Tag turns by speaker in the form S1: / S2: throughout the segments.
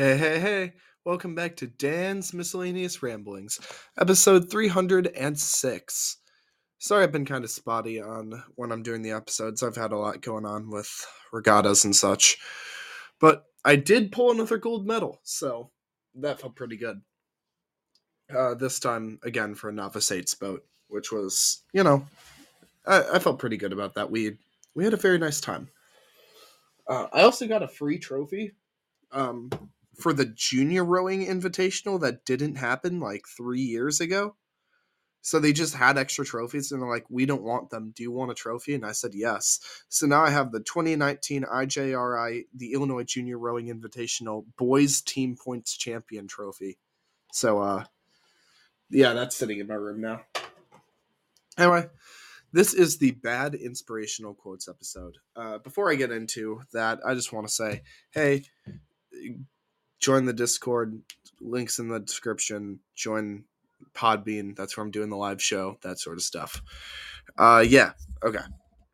S1: Hey, hey, hey. Welcome back to Dan's Miscellaneous Ramblings, episode 306. Sorry I've been kind of spotty on when I'm doing the episodes. I've had a lot going on with regattas and such. But I did pull another gold medal, so that felt pretty good. Uh, this time, again, for a Novice 8's boat, which was, you know, I, I felt pretty good about that. We, we had a very nice time. Uh, I also got a free trophy um, for the junior rowing invitational that didn't happen like three years ago. So they just had extra trophies and they're like, we don't want them. Do you want a trophy? And I said, yes. So now I have the 2019 IJRI, the Illinois Junior Rowing Invitational Boys Team Points Champion trophy. So, uh, yeah, that's sitting in my room now. Anyway, this is the bad inspirational quotes episode. Uh, before I get into that, I just want to say, hey, join the Discord. Links in the description. Join Podbean. That's where I'm doing the live show. That sort of stuff. Uh, yeah. Okay.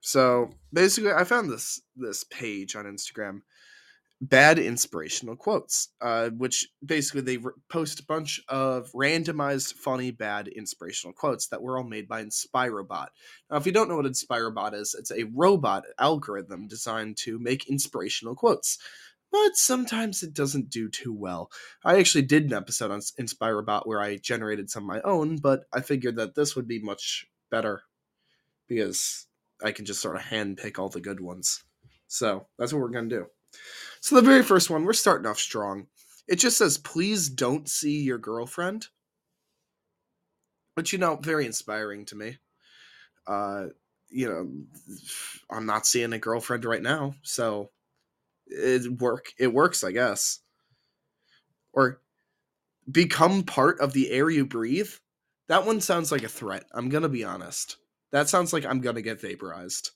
S1: So basically, I found this this page on Instagram, bad inspirational quotes, uh, which basically they re- post a bunch of randomized, funny, bad inspirational quotes that were all made by Inspirobot. Now, if you don't know what Inspirobot is, it's a robot algorithm designed to make inspirational quotes but sometimes it doesn't do too well. I actually did an episode on Inspirobot where I generated some of my own, but I figured that this would be much better because I can just sort of handpick all the good ones. So that's what we're going to do. So the very first one, we're starting off strong. It just says, please don't see your girlfriend. Which, you know, very inspiring to me. Uh, you know, I'm not seeing a girlfriend right now, so it work it works i guess. Or become part of the air you breathe? That one sounds like a threat i'm gonna be honest. That sounds like i'm gonna get vaporized.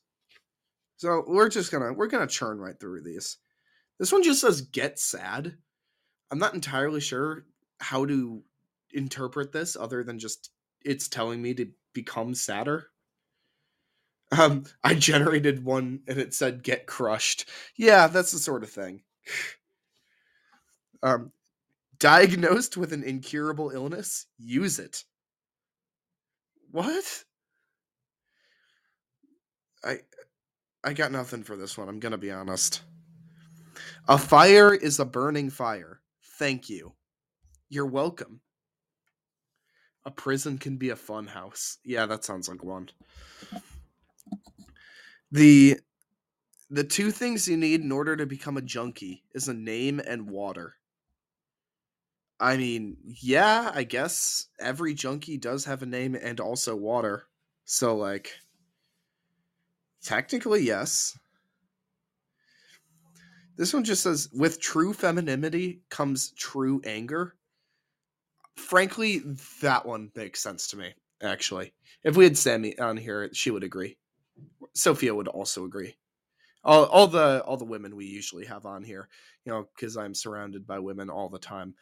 S1: So we're just gonna we're gonna churn right through these. This one just says get sad. I'm not entirely sure how to interpret this other than just it's telling me to become sadder um, I generated one and it said "get crushed." Yeah, that's the sort of thing. um, diagnosed with an incurable illness, use it. What? I I got nothing for this one. I'm gonna be honest. A fire is a burning fire. Thank you. You're welcome. A prison can be a fun house. Yeah, that sounds like one the the two things you need in order to become a junkie is a name and water. I mean, yeah, I guess every junkie does have a name and also water. So like technically yes. This one just says with true femininity comes true anger. Frankly, that one makes sense to me, actually. If we had Sammy on here, she would agree. Sophia would also agree. All, all the all the women we usually have on here, you know, because I'm surrounded by women all the time.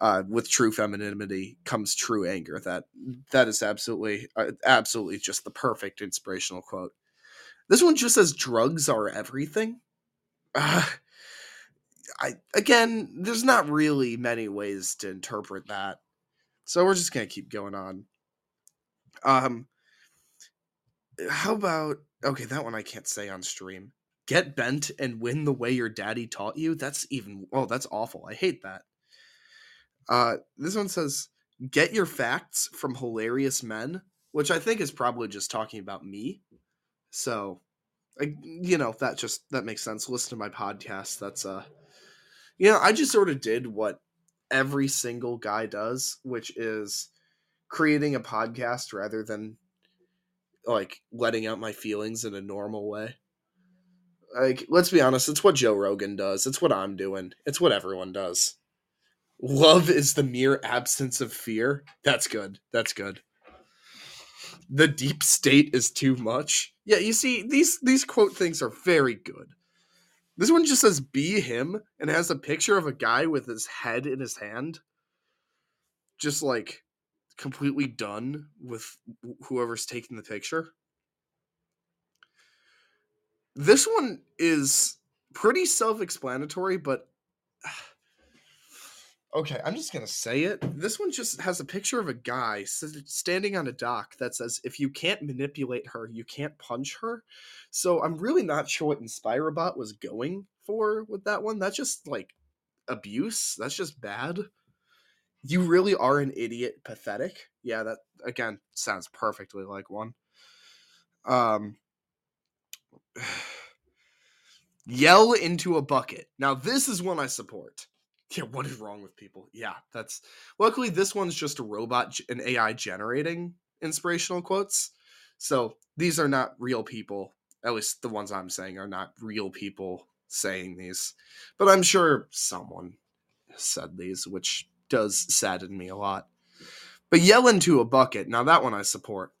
S1: Uh, with true femininity comes true anger. That that is absolutely uh, absolutely just the perfect inspirational quote. This one just says drugs are everything. Uh, I again, there's not really many ways to interpret that, so we're just gonna keep going on. Um, how about okay, that one I can't say on stream. Get bent and win the way your daddy taught you. That's even oh, that's awful. I hate that. Uh, this one says, "Get your facts from hilarious men," which I think is probably just talking about me. So, I, you know, that just that makes sense. Listen to my podcast. That's uh, you know, I just sort of did what every single guy does, which is creating a podcast rather than like letting out my feelings in a normal way. Like, let's be honest, it's what Joe Rogan does. It's what I'm doing. It's what everyone does. Love is the mere absence of fear. That's good. That's good. The deep state is too much. Yeah, you see, these these quote things are very good. This one just says be him and has a picture of a guy with his head in his hand. Just like completely done with whoever's taking the picture. This one is pretty self-explanatory, but Okay, I'm just gonna say it. This one just has a picture of a guy standing on a dock that says, "If you can't manipulate her, you can't punch her." So I'm really not sure what Inspirobot was going for with that one. That's just like abuse. That's just bad. You really are an idiot, pathetic. Yeah, that again sounds perfectly like one. Um, yell into a bucket. Now this is one I support yeah, what is wrong with people? Yeah, that's luckily this one's just a robot, an AI generating inspirational quotes. So these are not real people. At least the ones I'm saying are not real people saying these. But I'm sure someone said these, which does sadden me a lot. But yell into a bucket. Now that one I support.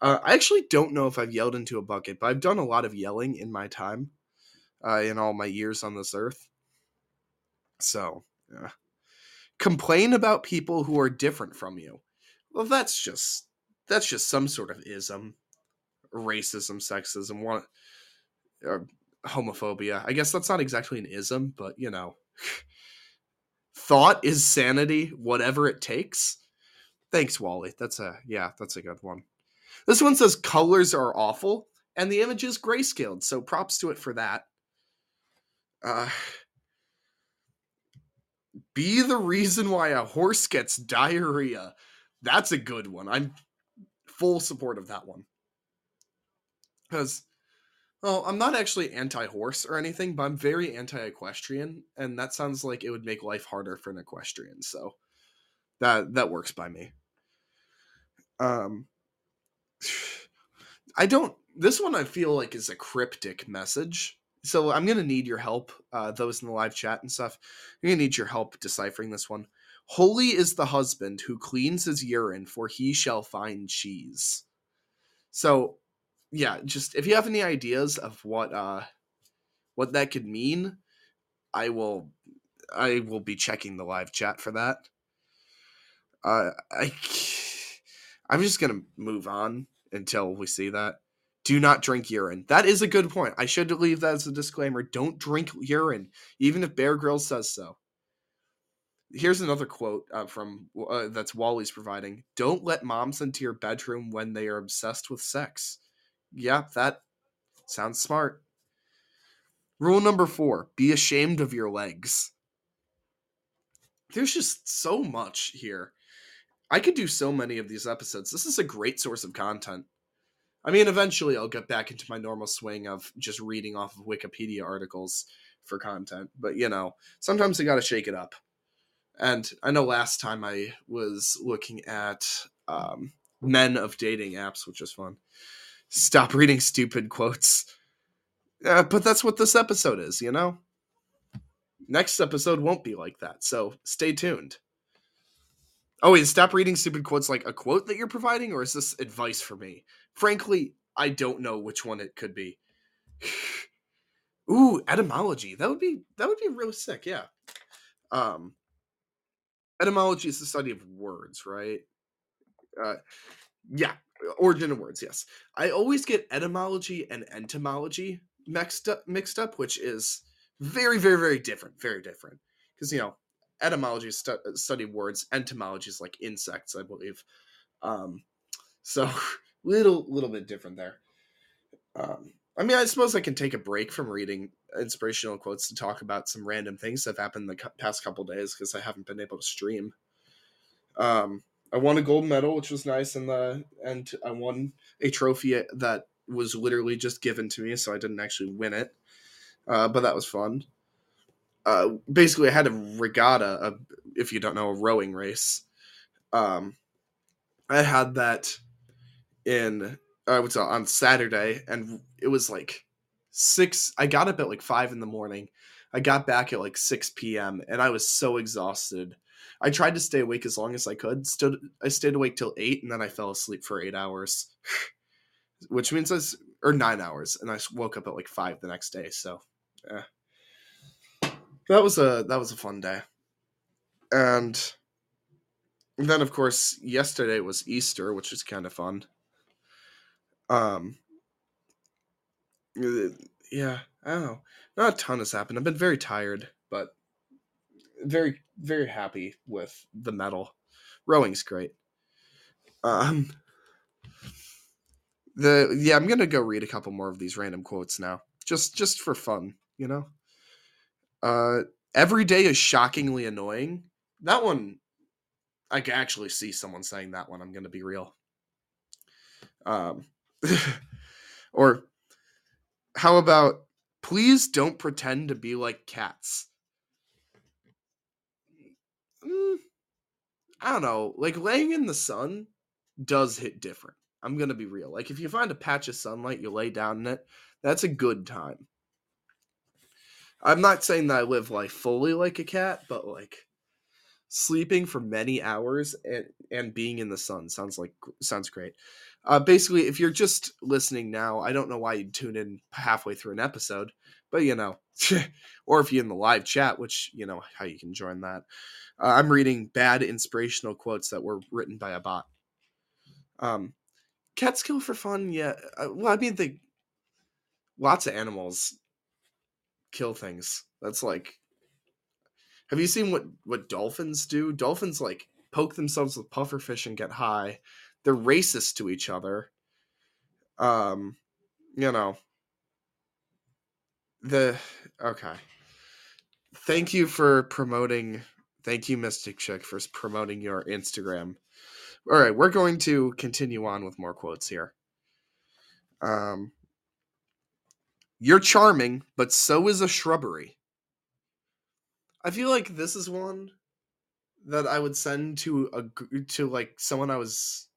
S1: Uh, I actually don't know if I've yelled into a bucket, but I've done a lot of yelling in my time, uh, in all my years on this earth. So. Complain about people who are different from you. Well, that's just that's just some sort of ism, racism, sexism, one, or homophobia. I guess that's not exactly an ism, but you know, thought is sanity, whatever it takes. Thanks, Wally. That's a yeah, that's a good one. This one says colors are awful, and the image is grayscaled, so props to it for that. Uh, be the reason why a horse gets diarrhea. That's a good one. I'm full support of that one. Because, well, I'm not actually anti horse or anything, but I'm very anti equestrian, and that sounds like it would make life harder for an equestrian. So that that works by me. Um, I don't. This one I feel like is a cryptic message so I'm gonna need your help, uh, those in the live chat and stuff. I'm gonna need your help deciphering this one. Holy is the husband who cleans his urine, for he shall find cheese. So, yeah, just if you have any ideas of what uh, what that could mean, I will I will be checking the live chat for that. Uh, I I'm just gonna move on until we see that do not drink urine. That is a good point. I should leave that as a disclaimer. Don't drink urine, even if Bear Grylls says so. Here's another quote uh, from uh, that's Wally's providing. Don't let moms into your bedroom when they are obsessed with sex. Yeah, that sounds smart. Rule number four be ashamed of your legs. There's just so much here. I could do so many of these episodes. This is a great source of content. I mean, eventually I'll get back into my normal swing of just reading off of Wikipedia articles for content. But, you know, sometimes you got to shake it up. And I know last time I was looking at um, men of dating apps, which was fun. Stop reading stupid quotes. Uh, but that's what this episode is, you know? Next episode won't be like that. So stay tuned. Oh, wait, stop reading stupid quotes like a quote that you're providing, or is this advice for me? Frankly, I don't know which one it could be. Ooh, etymology. That would be that would be really sick, yeah. Um etymology is the study of words, right? Uh yeah, origin of words, yes. I always get etymology and entomology mixed up mixed up, which is very, very, very different. Very different. Because you know, etymology is stu- uh, study words entomology is like insects i believe um so little little bit different there um i mean i suppose i can take a break from reading inspirational quotes to talk about some random things that have happened the past couple days because i haven't been able to stream um i won a gold medal which was nice and the and i won a trophy that was literally just given to me so i didn't actually win it uh, but that was fun uh, basically I had a regatta, a, if you don't know, a rowing race. Um, I had that in I say on Saturday, and it was like six. I got up at like five in the morning. I got back at like six p.m. and I was so exhausted. I tried to stay awake as long as I could. Stood I stayed awake till eight, and then I fell asleep for eight hours, which means I or nine hours, and I woke up at like five the next day. So, yeah that was a that was a fun day and then of course yesterday was easter which was kind of fun um yeah i don't know not a ton has happened i've been very tired but very very happy with the medal. Rowing's great. Um the yeah, I'm gonna go read a couple more of these random quotes now. Just just for fun, you know? Uh every day is shockingly annoying. That one I can actually see someone saying that one, I'm gonna be real. Um or how about please don't pretend to be like cats? Mm, I don't know. Like laying in the sun does hit different. I'm gonna be real. Like if you find a patch of sunlight, you lay down in it. That's a good time. I'm not saying that I live life fully like a cat, but like sleeping for many hours and and being in the sun sounds like sounds great. Uh, basically, if you're just listening now, I don't know why you'd tune in halfway through an episode, but you know, or if you're in the live chat, which you know how you can join that. Uh, I'm reading bad inspirational quotes that were written by a bot. Um, cats kill for fun, yeah. Uh, well, I mean, they lots of animals kill things. That's like, have you seen what what dolphins do? Dolphins like poke themselves with pufferfish and get high. They're racist to each other. Um, you know, the okay. Thank you for promoting. Thank you, Mystic Chick, for promoting your Instagram. All right, we're going to continue on with more quotes here. Um, you're charming, but so is a shrubbery. I feel like this is one that I would send to a to like someone I was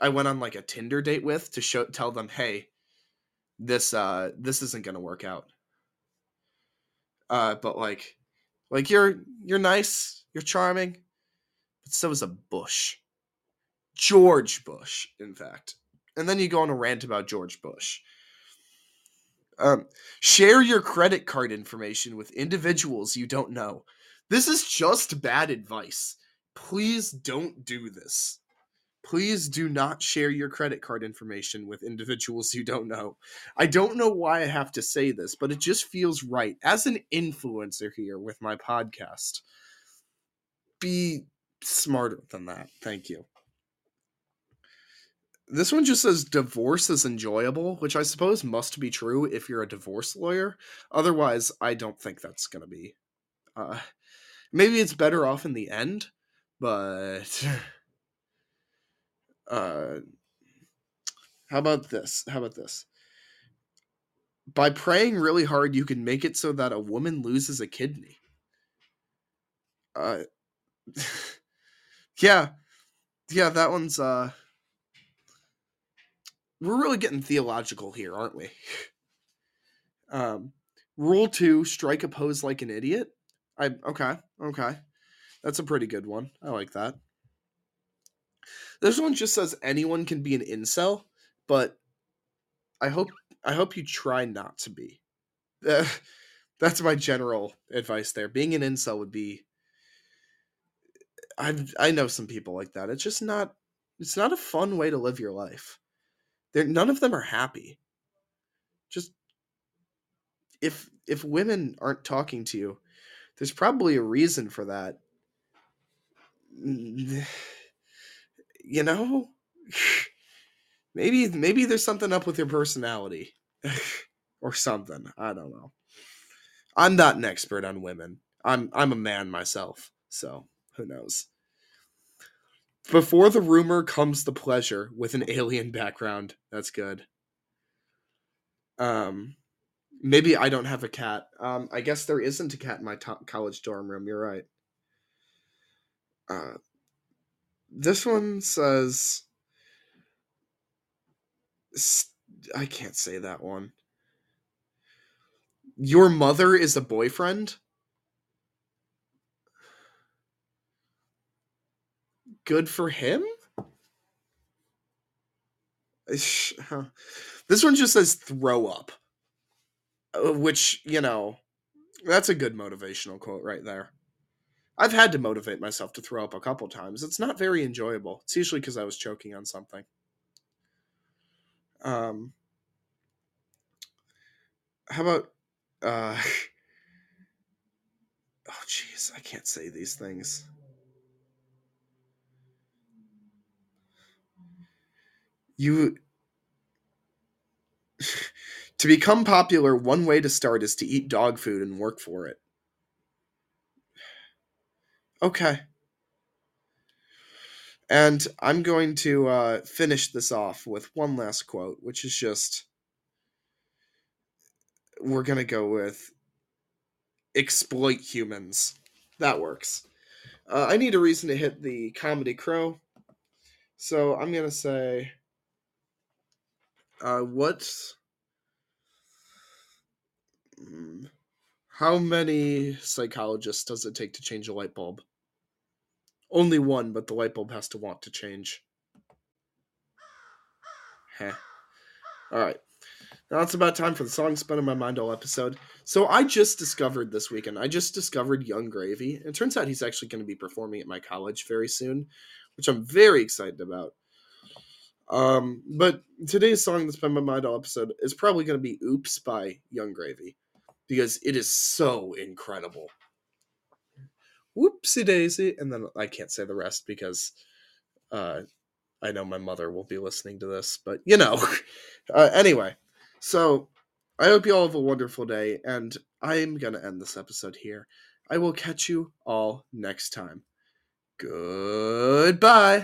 S1: I went on like a Tinder date with to show tell them, "Hey, this uh this isn't to work out." Uh but like like you're you're nice, you're charming, but so is a bush. George Bush, in fact. And then you go on a rant about George Bush. Um, share your credit card information with individuals you don't know. This is just bad advice. Please don't do this. Please do not share your credit card information with individuals you don't know. I don't know why I have to say this, but it just feels right. As an influencer here with my podcast, be smarter than that. Thank you. This one just says divorce is enjoyable, which I suppose must be true if you're a divorce lawyer. Otherwise, I don't think that's going to be. Uh, maybe it's better off in the end, but. Uh, how about this? How about this? By praying really hard, you can make it so that a woman loses a kidney. Uh, yeah, yeah, that one's uh we're really getting theological here, aren't we? Um, rule two: strike a pose like an idiot. I okay, okay, that's a pretty good one. I like that. This one just says anyone can be an incel, but I hope I hope you try not to be. That's my general advice there. Being an incel would be. I I know some people like that. It's just not. It's not a fun way to live your life. They're, none of them are happy. Just if if women aren't talking to you, there's probably a reason for that. You know, maybe maybe there's something up with your personality or something. I don't know. I'm not an expert on women. I'm I'm a man myself, so who knows. Before the rumor comes the pleasure with an alien background. That's good. Um, maybe I don't have a cat. Um, I guess there isn't a cat in my to- college dorm room. You're right. Uh, this one says. I can't say that one. Your mother is a boyfriend? good for him. This one just says throw up, uh, which, you know, that's a good motivational quote right there. I've had to motivate myself to throw up a couple times. It's not very enjoyable. It's usually because I was choking on something. Um, how about, uh, oh jeez, I can't say these things. You to become popular, one way to start is to eat dog food and work for it. Okay. And I'm going to uh, finish this off with one last quote, which is just we're going to go with exploit humans. That works. Uh, I need a reason to hit the comedy crow. So I'm going to say uh, what hmm, how many psychologists does it take to change a light bulb? Only one, but the light bulb has to want to change. Heh. Alright. Now it's about time for the song spun in my mind all episode. So I just discovered this weekend, I just discovered Yung Gravy. It turns out he's actually going to be performing at my college very soon, which I'm very excited about. Um, but today's song that's been my mind all episode is probably going to be "Oops" by Yung Gravy because it is so incredible. Whoopsie daisy, and then I can't say the rest because uh, I know my mother will be listening to this. But you know, uh, anyway. So I hope you all have a wonderful day, and I'm gonna end this episode here. I will catch you all next time. Goodbye.